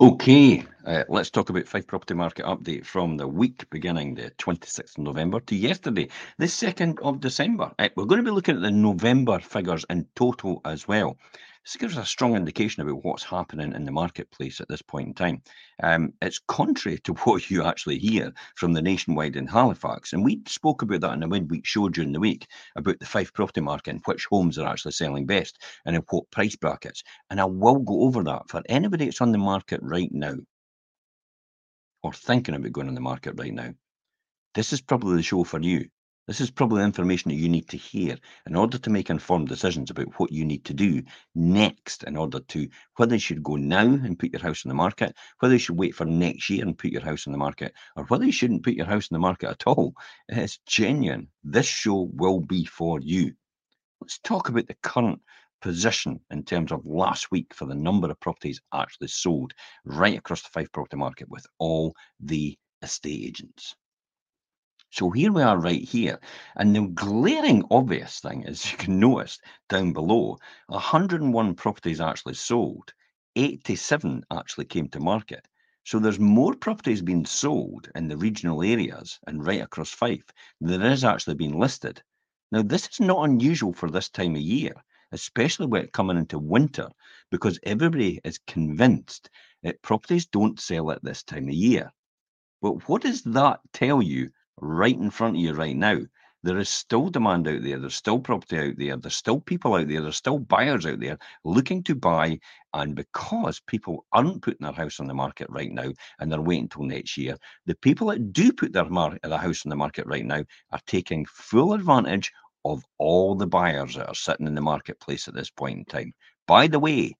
Okay, uh, let's talk about Fife Property Market update from the week beginning the 26th of November to yesterday, the 2nd of December. Uh, we're going to be looking at the November figures in total as well. This gives us a strong indication about what's happening in the marketplace at this point in time. Um, it's contrary to what you actually hear from the nationwide in Halifax. And we spoke about that in the midweek show during the week about the Fife property market and which homes are actually selling best and in what price brackets. And I will go over that for anybody that's on the market right now or thinking about going on the market right now. This is probably the show for you this is probably the information that you need to hear in order to make informed decisions about what you need to do next in order to whether you should go now and put your house on the market, whether you should wait for next year and put your house on the market, or whether you shouldn't put your house on the market at all. It's genuine. This show will be for you. Let's talk about the current position in terms of last week for the number of properties actually sold right across the Fife property market with all the estate agents. So here we are right here. And the glaring obvious thing is you can notice down below 101 properties actually sold, 87 actually came to market. So there's more properties being sold in the regional areas and right across Fife than there is actually being listed. Now, this is not unusual for this time of year, especially when it's coming into winter, because everybody is convinced that properties don't sell at this time of year. But what does that tell you right in front of you right now. There is still demand out there. There's still property out there. There's still people out there. There's still buyers out there looking to buy. And because people aren't putting their house on the market right now and they're waiting until next year, the people that do put their, mar- their house on the market right now are taking full advantage of all the buyers that are sitting in the marketplace at this point in time. By the way,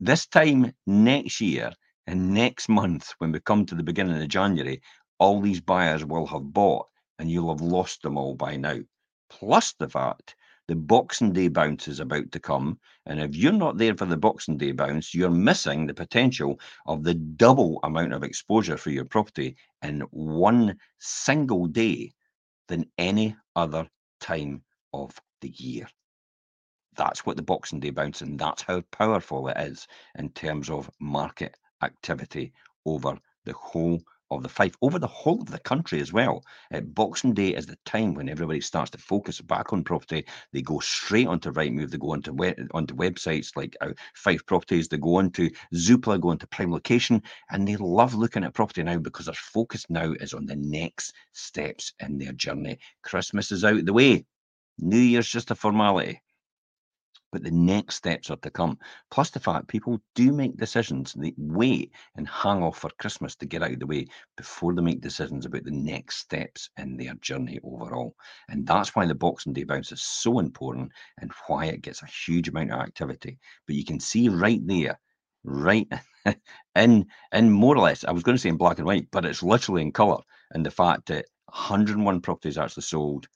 this time next year and next month, when we come to the beginning of January, all these buyers will have bought and you'll have lost them all by now. Plus the fact the Boxing Day bounce is about to come. And if you're not there for the Boxing Day bounce, you're missing the potential of the double amount of exposure for your property in one single day than any other time of the year. That's what the Boxing Day bounce, and that's how powerful it is in terms of market activity over the whole of the Fife over the whole of the country as well. Uh, Boxing Day is the time when everybody starts to focus back on property. They go straight onto Rightmove. They go onto onto websites like uh, Fife Properties. They go onto Zoopla, go onto Prime Location, and they love looking at property now because their focus now is on the next steps in their journey. Christmas is out of the way. New Year's just a formality but the next steps are to come. Plus, the fact people do make decisions, they wait and hang off for Christmas to get out of the way before they make decisions about the next steps in their journey overall. And that's why the Boxing Day bounce is so important and why it gets a huge amount of activity. But you can see right there, right in in more or less, I was going to say in black and white, but it's literally in colour. And the fact that 101 properties actually sold,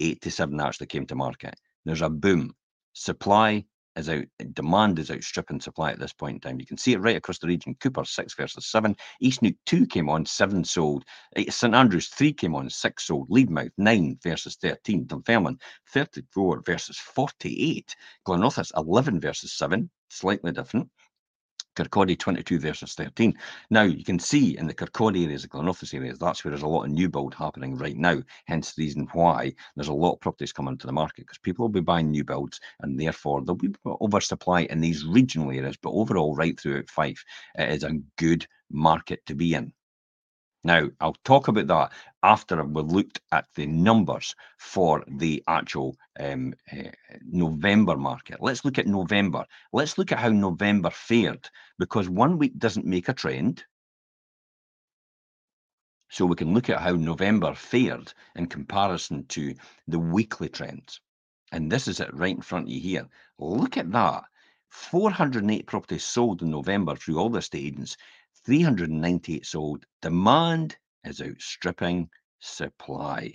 87 actually came to market. There's a boom Supply is out, demand is outstripping supply at this point in time. You can see it right across the region. Cupar six versus seven. East Neuk two came on, seven sold. Eh, St Andrews three came on, six sold. Levenmouth nine versus thirteen. Dunfermline thirty-four versus forty-eight. Glenrothes eleven versus seven, slightly different. Kirkcaldy 22 versus 13. Now, you can see in the Kirkcaldy areas, the Glenrothes areas, that's where there's a lot of new build happening right now. Hence the reason why there's a lot of properties coming to the market because people will be buying new builds and therefore there'll be oversupply in these regional areas. But overall, right throughout Fife, it is a good market to be in. Now, I'll talk about that after we've looked at the numbers for the actual um, uh, November market. Let's look at November. Let's look at how November fared because one week doesn't make a trend. So we can look at how November fared in comparison to the weekly trends. And this is it right in front of you here. Look at that. 408 properties sold in November through all the estate agents. 398 sold. Demand is outstripping supply.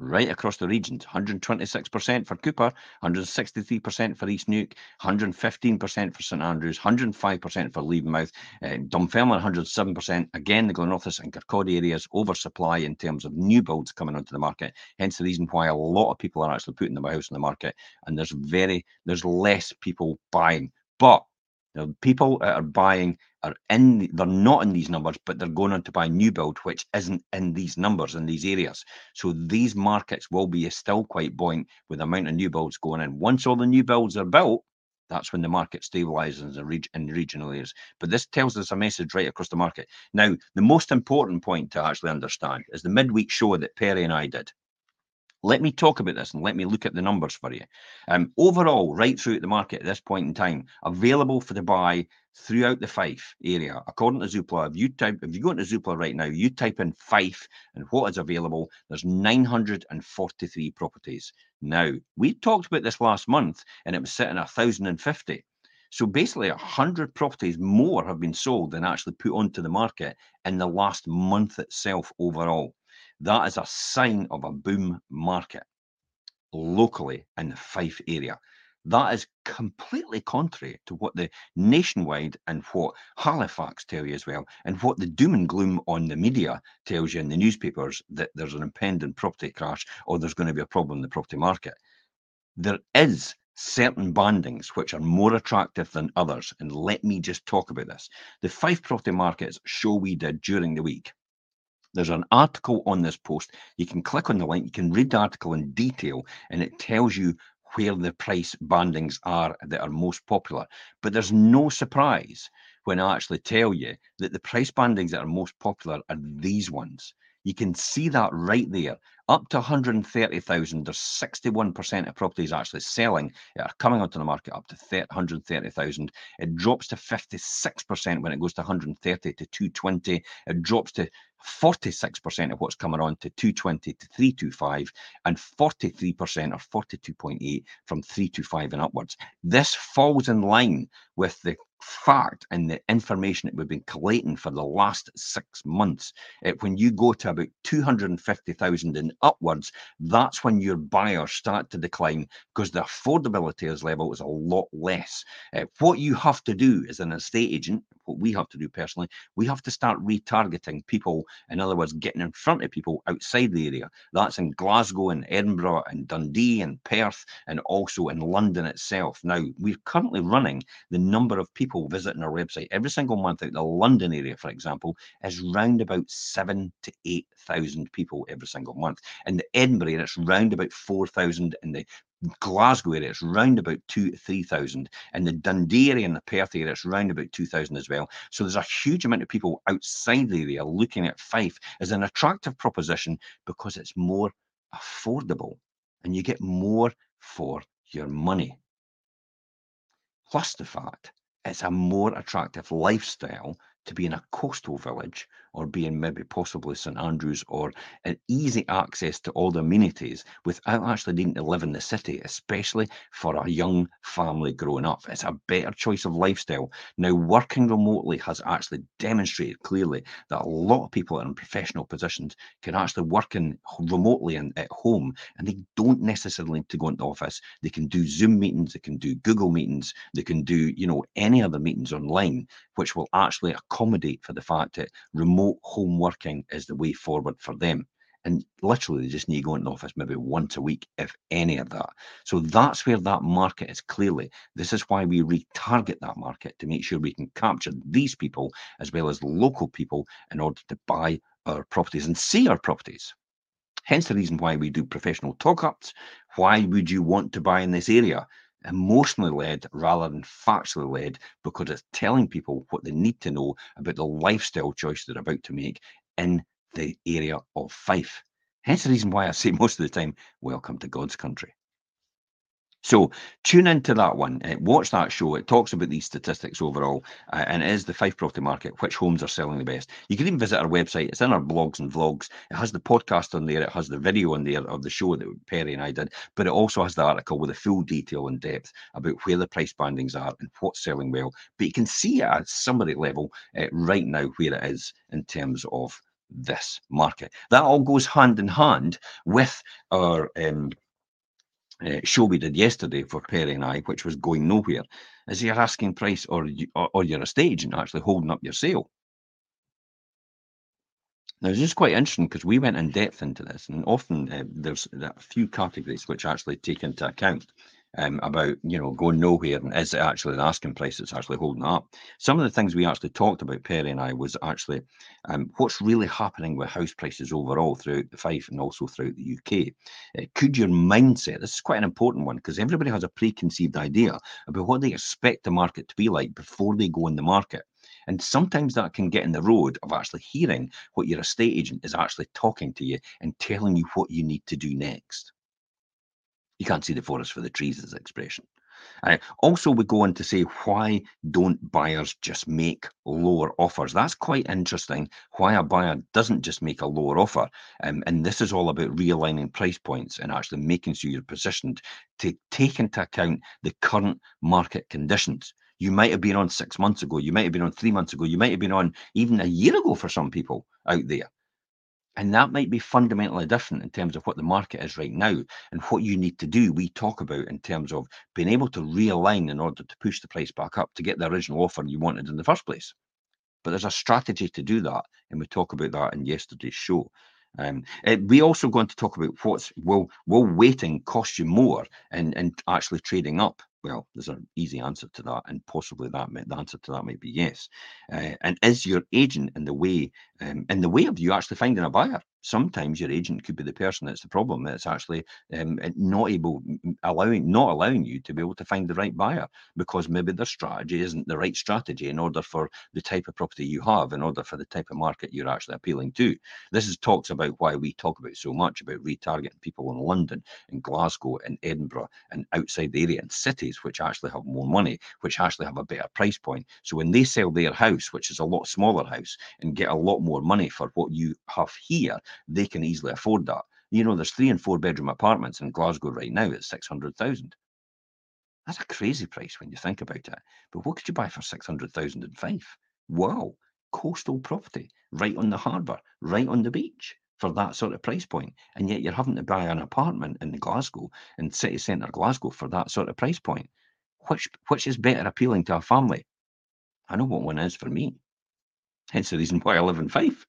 Right across the regions, 126% for Cupar, 163% for East Neuk, 115% for St Andrews, 105% for Levenmouth, uh, Dunfermline 107%. Again, the Glenrothes and Kirkcaldy areas oversupply in terms of new builds coming onto the market. Hence the reason why a lot of people are actually putting their house on the market, and there's very there's less people buying. But Now, people that are buying are in, they're not in these numbers, but they're going on to buy new build, which isn't in these numbers in these areas. So these markets will be still quite buoyant with the amount of new builds going in. Once all the new builds are built, that's when the market stabilizes in, reg- in regional areas. But this tells us a message right across the market. Now, the most important point to actually understand is the midweek show that Perry and I did. Let me talk about this and let me look at the numbers for you. Um, overall, right through the market at this point in time, available for the buy throughout the Fife area, according to Zoopla. If you type, if you go into Zoopla right now, you type in Fife and what is available, there's 943 properties. Now, we talked about this last month and it was sitting at 1,050. So basically, 100 properties more have been sold than actually put onto the market in the last month itself overall. That is a sign of a boom market locally in the Fife area. That is completely contrary to what the nationwide and what Halifax tell you as well, and what the doom and gloom on the media tells you in the newspapers that there's an impending property crash or there's going to be a problem in the property market. There is certain bandings which are more attractive than others. And let me just talk about this. The Fife property markets show we did during the week there's an article on this post. You can click on the link, you can read the article in detail, and it tells you where the price bandings are that are most popular. But there's no surprise when I actually tell you that the price bandings that are most popular are these ones. You can see that right there. Up to 130,000, there's 61% of properties actually selling are coming onto the market up to 130,000. It drops to 56% when it goes to 130 to 220. It drops to 46% of what's coming on to 220 to 325 and 43% or 42.8 from 325 and upwards. This falls in line with the fact and the information that we've been collating for the last six months. Uh, when you go to about 250,000 and upwards, that's when your buyers start to decline because the affordability level is a lot less. Uh, what you have to do as an estate agent, what we have to do personally, we have to start retargeting people. In other words, getting in front of people outside the area. That's in Glasgow and Edinburgh and Dundee and Perth and also in London itself. Now, we're currently running the number of people visiting our website every single month out the London area, for example, is round about seven to 8,000 people every single month. In the Edinburgh it's round about 4,000. In the Glasgow area, it's round about two, 3,000. In the Dundee area and the Perth area, it's round about 2,000 as well. So there's a huge amount of people outside the area looking at Fife as an attractive proposition because it's more affordable and you get more for your money. Plus the fact it's a more attractive lifestyle to be in a coastal village or being maybe possibly St Andrews or an easy access to all the amenities without actually needing to live in the city, especially for a young family growing up. It's a better choice of lifestyle. Now, working remotely has actually demonstrated clearly that a lot of people in professional positions can actually work in remotely and at home, and they don't necessarily need to go into office. They can do Zoom meetings, they can do Google meetings, they can do, you know, any other meetings online, which will actually accommodate for the fact that remote remote home working is the way forward for them. And literally, they just need to go into the office maybe once a week, if any of that. So that's where that market is clearly. This is why we retarget that market to make sure we can capture these people as well as local people in order to buy our properties and see our properties. Hence the reason why we do professional talk ups. Why would you want to buy in this area? Emotionally led rather than factually led because it's telling people what they need to know about the lifestyle choice they're about to make in the area of Fife. Hence the reason why I say most of the time, welcome to God's country. So tune into that one. Uh, watch that show. It talks about these statistics overall, uh, and it is the Fife property market. Which homes are selling the best? You can even visit our website. It's in our blogs and vlogs. It has the podcast on there. It has the video on there of the show that Perry and I did. But it also has the article with the full detail and depth about where the price bandings are and what's selling well. But you can see at a summary level uh, right now where it is in terms of this market. That all goes hand in hand with our um, uh, show we did yesterday for Perry and I, which was going nowhere, is your asking price or, or, or you're a stage and actually holding up your sale. Now, it's just quite interesting because we went in depth into this, and often uh, there's a few categories which actually take into account um, about you know going nowhere and is it actually an asking price that's actually holding up. Some of the things we actually talked about, Perry and I, was actually um, what's really happening with house prices overall throughout the Fife and also throughout the UK. Uh, could your mindset? This is quite an important one because everybody has a preconceived idea about what they expect the market to be like before they go in the market. And sometimes that can get in the road of actually hearing what your estate agent is actually talking to you and telling you what you need to do next. You can't see the forest for the trees, the expression. Uh, also, we go on to say why don't buyers just make lower offers? That's quite interesting. Why a buyer doesn't just make a lower offer, um, and this is all about realigning price points and actually making sure you're positioned to take into account the current market conditions. You might have been on six months ago, you might have been on three months ago, you might have been on even a year ago for some people out there. And that might be fundamentally different in terms of what the market is right now and what you need to do. We talk about in terms of being able to realign in order to push the price back up to get the original offer you wanted in the first place. But there's a strategy to do that. And we talk about that in yesterday's show. Um, uh, we also going to talk about what's will will waiting cost you more and and actually trading up well, there's an easy answer to that, and possibly that the answer to that might be yes. Uh, and is your agent in the way um, in the way of you actually finding a buyer? Sometimes your agent could be the person that's the problem. That's actually um, not able, allowing not allowing you to be able to find the right buyer because maybe their strategy isn't the right strategy in order for the type of property you have, in order for the type of market you're actually appealing to. This is talks about why we talk about so much about retargeting people in London, and Glasgow, and Edinburgh, and outside the area and cities cities which actually have more money, which actually have a better price point. So when they sell their house, which is a lot smaller house, and get a lot more money for what you have here, they can easily afford that. You know, there's three and four bedroom apartments in Glasgow right now at 600,000. That's a crazy price when you think about it. But what could you buy for 600,000 in Fife? Wow, coastal property right on the harbour, right on the beach for that sort of price point. and yet you're having to buy an apartment in Glasgow, in city centre Glasgow, for that sort of price point. Which which is better appealing to a family? I know what one is for me. Hence the reason why I live in Fife.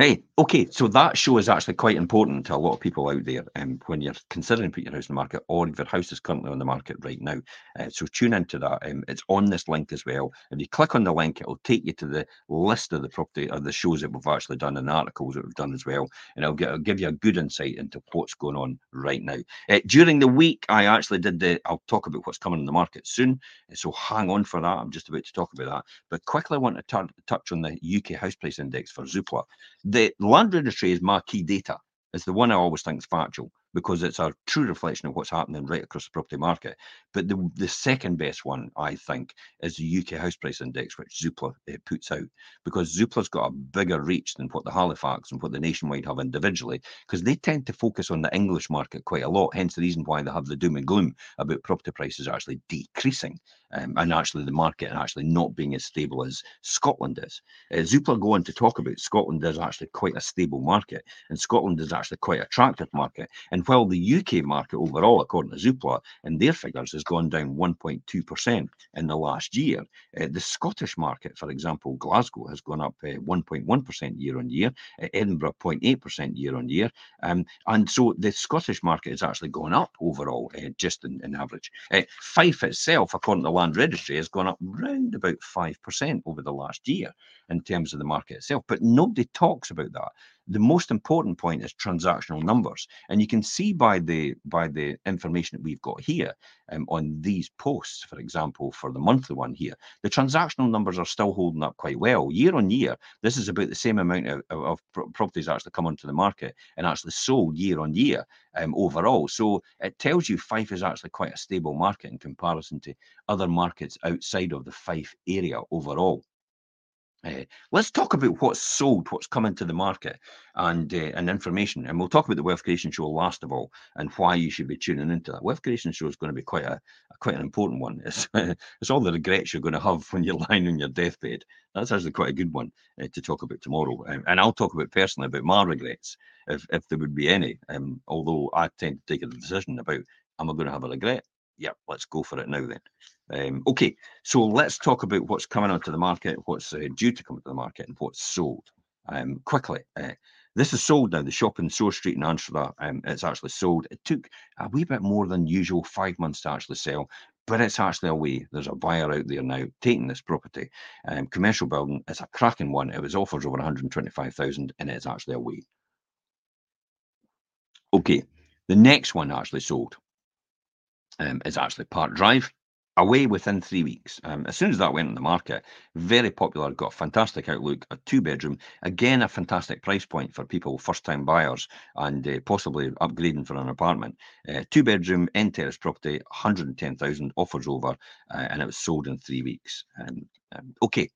Hey, okay, so that show is actually quite important to a lot of people out there um, when you're considering putting your house in the market or if your house is currently on the market right now. Uh, so tune into that. Um, it's on this link as well. If you click on the link, it'll take you to the list of the property or the shows that we've actually done and articles that we've done as well. And it'll, get, it'll give you a good insight into what's going on right now. Uh, during the week, I actually did the, I'll talk about what's coming in the market soon. So hang on for that. I'm just about to talk about that. But quickly, I want to touch on the UK house price index for Zoopla the land registry is my key data. It's the one I always think is factual because it's a true reflection of what's happening right across the property market. But the, the second best one, I think, is the UK House Price Index, which Zoopla uh, puts out, because Zoopla's got a bigger reach than what the Halifax and what the Nationwide have individually, because they tend to focus on the English market quite a lot. Hence the reason why they have the doom and gloom about property prices actually decreasing um, and actually the market actually not being as stable as Scotland is. Uh, Zoopla go on to talk about Scotland is actually quite a stable market, and Scotland is actually quite attractive market. And while the UK market overall, according to Zoopla, and their figures has gone down 1.2% in the last year, uh, the Scottish market, for example, Glasgow has gone up uh, 1.1% year on year, uh, Edinburgh 0.8% year on year, um, and so the Scottish market has actually gone up overall, uh, just in, in average. Uh, Fife itself, according to land registry has gone up round about 5% over the last year in terms of the market itself. But nobody talks about that. The most important point is transactional numbers, and you can see by the by the information that we've got here um, on these posts, for example, for the monthly one here, the transactional numbers are still holding up quite well year on year. This is about the same amount of, of, of properties actually come onto the market and actually sold year on year um, overall. So it tells you Fife is actually quite a stable market in comparison to other markets outside of the Fife area overall. Uh, let's talk about what's sold, what's coming to the market, and uh, and information. And we'll talk about the wealth creation show last of all, and why you should be tuning into that. Wealth creation show is going to be quite a, a quite an important one. It's it's all the regrets you're going to have when you're lying on your deathbed. That's actually quite a good one uh, to talk about tomorrow. Um, and I'll talk about personally about my regrets, if if there would be any. Um, although I tend to take a decision about am I going to have a regret? Yep, let's go for it now then. Um, okay, so let's talk about what's coming onto the market, what's uh, due to come to the market, and what's sold um, quickly. Uh, This is sold now. The shop in Shore Street in Anstruther, um, it's actually sold. It took a wee bit more than usual, five months to actually sell, but it's actually away. There's a buyer out there now taking this property. Um, commercial building it's a cracking one. It was offers over 125,000 and it's actually away. Okay, the next one actually sold um, is actually Park Drive away within three weeks. Um, as soon as that went on the market, very popular, got a fantastic outlook, a two bedroom, again, a fantastic price point for people, first time buyers, and uh, possibly upgrading for an apartment. Uh, two bedroom, end terrace property, 110,000 offers over, uh, and it was sold in three weeks. Um, okay,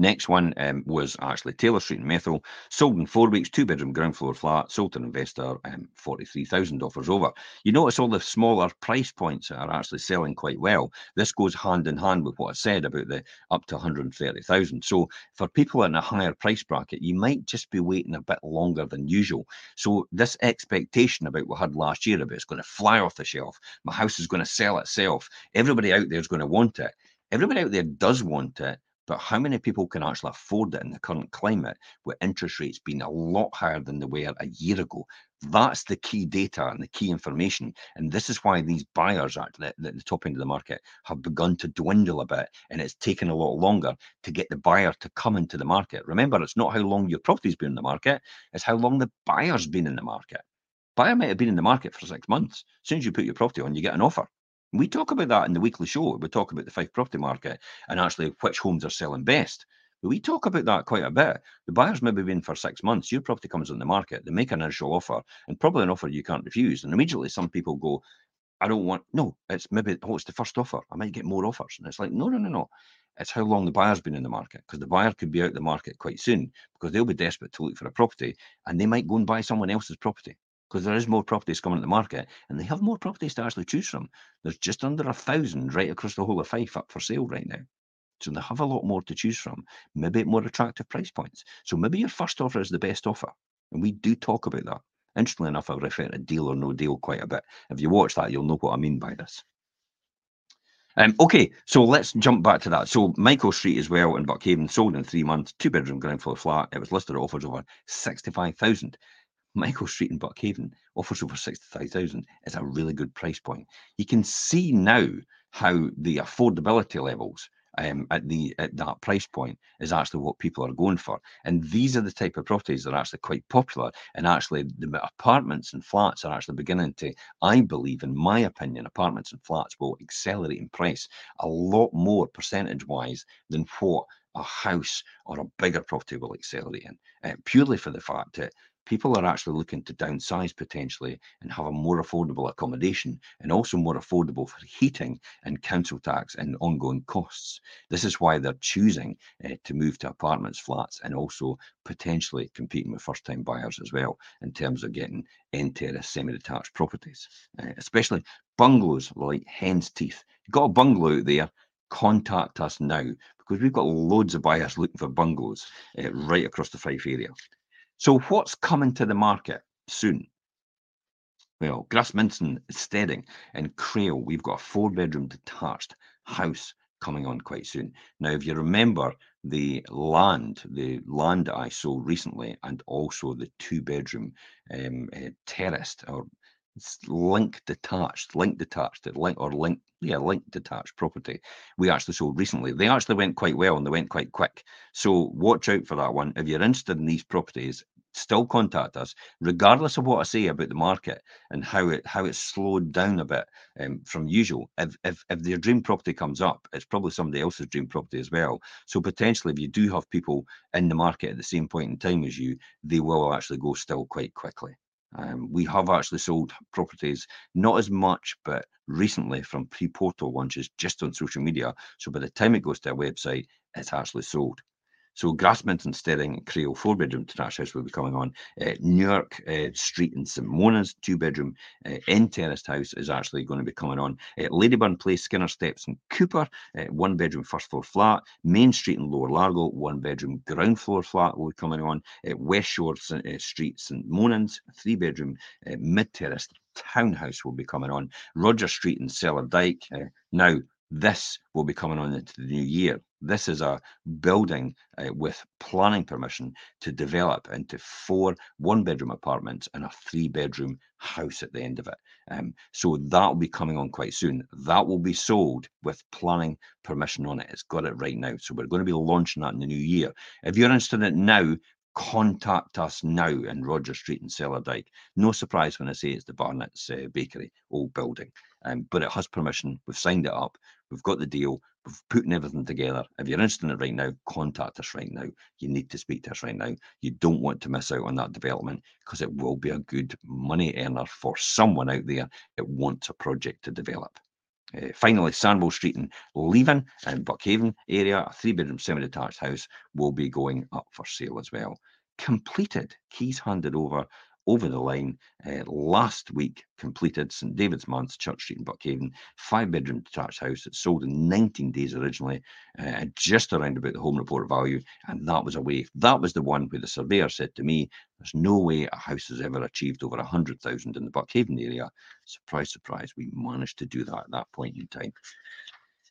Next one um, was actually Taylor Street in Methil, sold in four weeks, two bedroom ground floor flat, sold to an investor, um, 43,000 offers over. You notice all the smaller price points are actually selling quite well. This goes hand in hand with what I said about the up to 130,000. So for people in a higher price bracket, you might just be waiting a bit longer than usual. So this expectation about what we had last year about it's going to fly off the shelf, my house is going to sell itself, everybody out there is going to want it. Everybody out there does want it but how many people can actually afford it in the current climate with interest rates being a lot higher than they were a year ago? That's the key data and the key information. And this is why these buyers at the, the top end of the market have begun to dwindle a bit. And it's taken a lot longer to get the buyer to come into the market. Remember, it's not how long your property's been in the market, it's how long the buyer's been in the market. Buyer might have been in the market for six months. As soon as you put your property on, you get an offer. We talk about that in the weekly show. We talk about the Fife property market and actually which homes are selling best. But we talk about that quite a bit. The buyer's maybe been for six months. Your property comes on the market. They make an initial offer and probably an offer you can't refuse. And immediately some people go, I don't want, no, it's maybe, oh, it's the first offer. I might get more offers. And it's like, no, no, no, no. It's how long the buyer's been in the market because the buyer could be out of the market quite soon because they'll be desperate to look for a property and they might go and buy someone else's property because there is more properties coming to the market and they have more properties to actually choose from. There's just under a thousand right across the whole of Fife up for sale right now. So they have a lot more to choose from, maybe at more attractive price points. So maybe your first offer is the best offer. And we do talk about that. Interestingly enough, I refer to deal or no deal quite a bit. If you watch that, you'll know what I mean by this. Um, okay, so let's jump back to that. So Michael Street as well in Buckhaven sold in three months, two bedroom ground floor flat. It was listed at offers over 65,000. Michael Street in Buckhaven offers over 65,000 is a really good price point. You can see now how the affordability levels um, at the at that price point is actually what people are going for. And these are the type of properties that are actually quite popular. And actually, the apartments and flats are actually beginning to, I believe, in my opinion, apartments and flats will accelerate in price a lot more percentage wise than what a house or a bigger property will accelerate in, uh, purely for the fact that people are actually looking to downsize potentially and have a more affordable accommodation and also more affordable for heating and council tax and ongoing costs. This is why they're choosing uh, to move to apartments, flats, and also potentially competing with first time buyers as well in terms of getting end terrace semi detached properties, uh, especially bungalows like hen's teeth. You've got a bungalow out there, contact us now because we've got loads of buyers looking for bungalows uh, right across the Fife area. So what's coming to the market soon? Well, Grasminton, Steading, and Crail, we've got a four-bedroom detached house coming on quite soon. Now, if you remember the land, the land I sold recently, and also the two-bedroom um, uh, terraced or link detached, link detached, link or link, yeah, link detached property. We actually sold recently. They actually went quite well and they went quite quick. So watch out for that one. If you're interested in these properties, still contact us, regardless of what I say about the market and how it how it's slowed down a bit um, from usual. If, if if their dream property comes up, it's probably somebody else's dream property as well. So potentially, if you do have people in the market at the same point in time as you, they will actually go still quite quickly. Um, we have actually sold properties, not as much, but recently from pre-portal launches just on social media. So by the time it goes to our website, it's actually sold. So Grasminton, Steading, Crail, four bedroom detached house will be coming on. Uh, Newark uh, Street in St Monans, two bedroom uh, end terraced house is actually going to be coming on. Uh, Ladyburn Place, Skinner Steps and Cupar, uh, one bedroom first floor flat. Main Street in Lower Largo, one bedroom ground floor flat will be coming on. Uh, West Shore Street, St Monans, three bedroom mid terraced townhouse will be coming on. Roger Street in Cellardyke. Now, this will be coming on into the new year. This is a building uh, with planning permission to develop into four one bedroom apartments and a three bedroom house at the end of it. Um, so that will be coming on quite soon. That will be sold with planning permission on it. It's got it right now. So we're going to be launching that in the new year. If you're interested in it now, contact us now in Roger Street in Cellardyke. No surprise when I say it's the Barnett's uh, Bakery, old building, um, but it has permission. We've signed it up. We've got the deal. We've putting everything together. If you're interested in it right now, contact us right now. You need to speak to us right now. You don't want to miss out on that development because it will be a good money earner for someone out there that wants a project to develop. Uh, finally, Sandwell Street in Leven and Buckhaven area, a three bedroom semi detached house, will be going up for sale as well. Completed, keys handed over over the line uh, last week, completed St David's Manse, Church Street in Buckhaven, five bedroom detached house that sold in 19 days originally, uh, just around about the home report value, and that was away. That was the one where the surveyor said to me, "There's no way a house has ever achieved over a hundred thousand in the Buckhaven area." Surprise, surprise, we managed to do that at that point in time.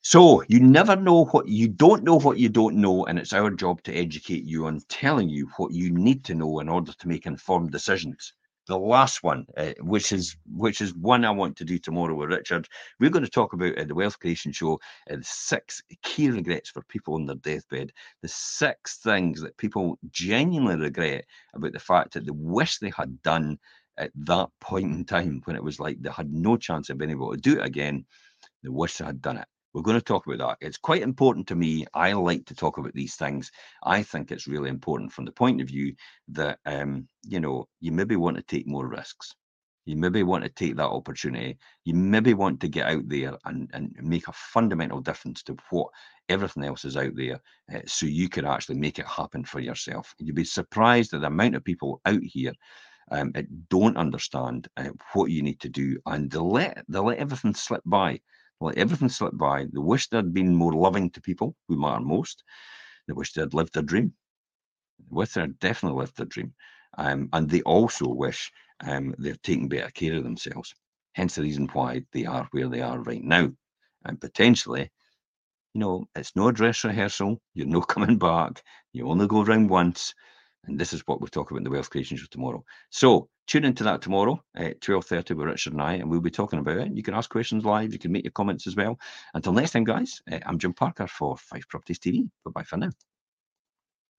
So you never know what you don't know what you don't know, and it's our job to educate you on telling you what you need to know in order to make informed decisions. The last one, uh, which is which is one I want to do tomorrow with Richard, we're going to talk about uh, the Wealth Creation Show, uh, six key regrets for people on their deathbed, the six things that people genuinely regret about the fact that they wish they had done at that point in time when it was like they had no chance of being able to do it again. They wish they had done it. We're going to talk about that. It's quite important to me. I like to talk about these things. I think it's really important from the point of view that um, you know you maybe want to take more risks. You maybe want to take that opportunity. You maybe want to get out there and, and make a fundamental difference to what everything else is out there, uh, so you can actually make it happen for yourself. You'd be surprised at the amount of people out here um, don't understand uh, what you need to do, and they let they let everything slip by let everything slip by. They wish they'd been more loving to people who matter most. They wish they'd lived their dream. Wish they'd definitely lived their dream. Um, and they also wish um, they're taken better care of themselves. Hence the reason why they are where they are right now. And potentially, you know, it's no dress rehearsal. You're no coming back. You only go around once. And this is what we'll talk about in the Wealth Creation Show tomorrow. So tune into that tomorrow at 12.30 with Richard and I, and we'll be talking about it. You can ask questions live. You can make your comments as well. Until next time, guys, uh, I'm Jim Parker for Fife Properties TV. Bye-bye for now.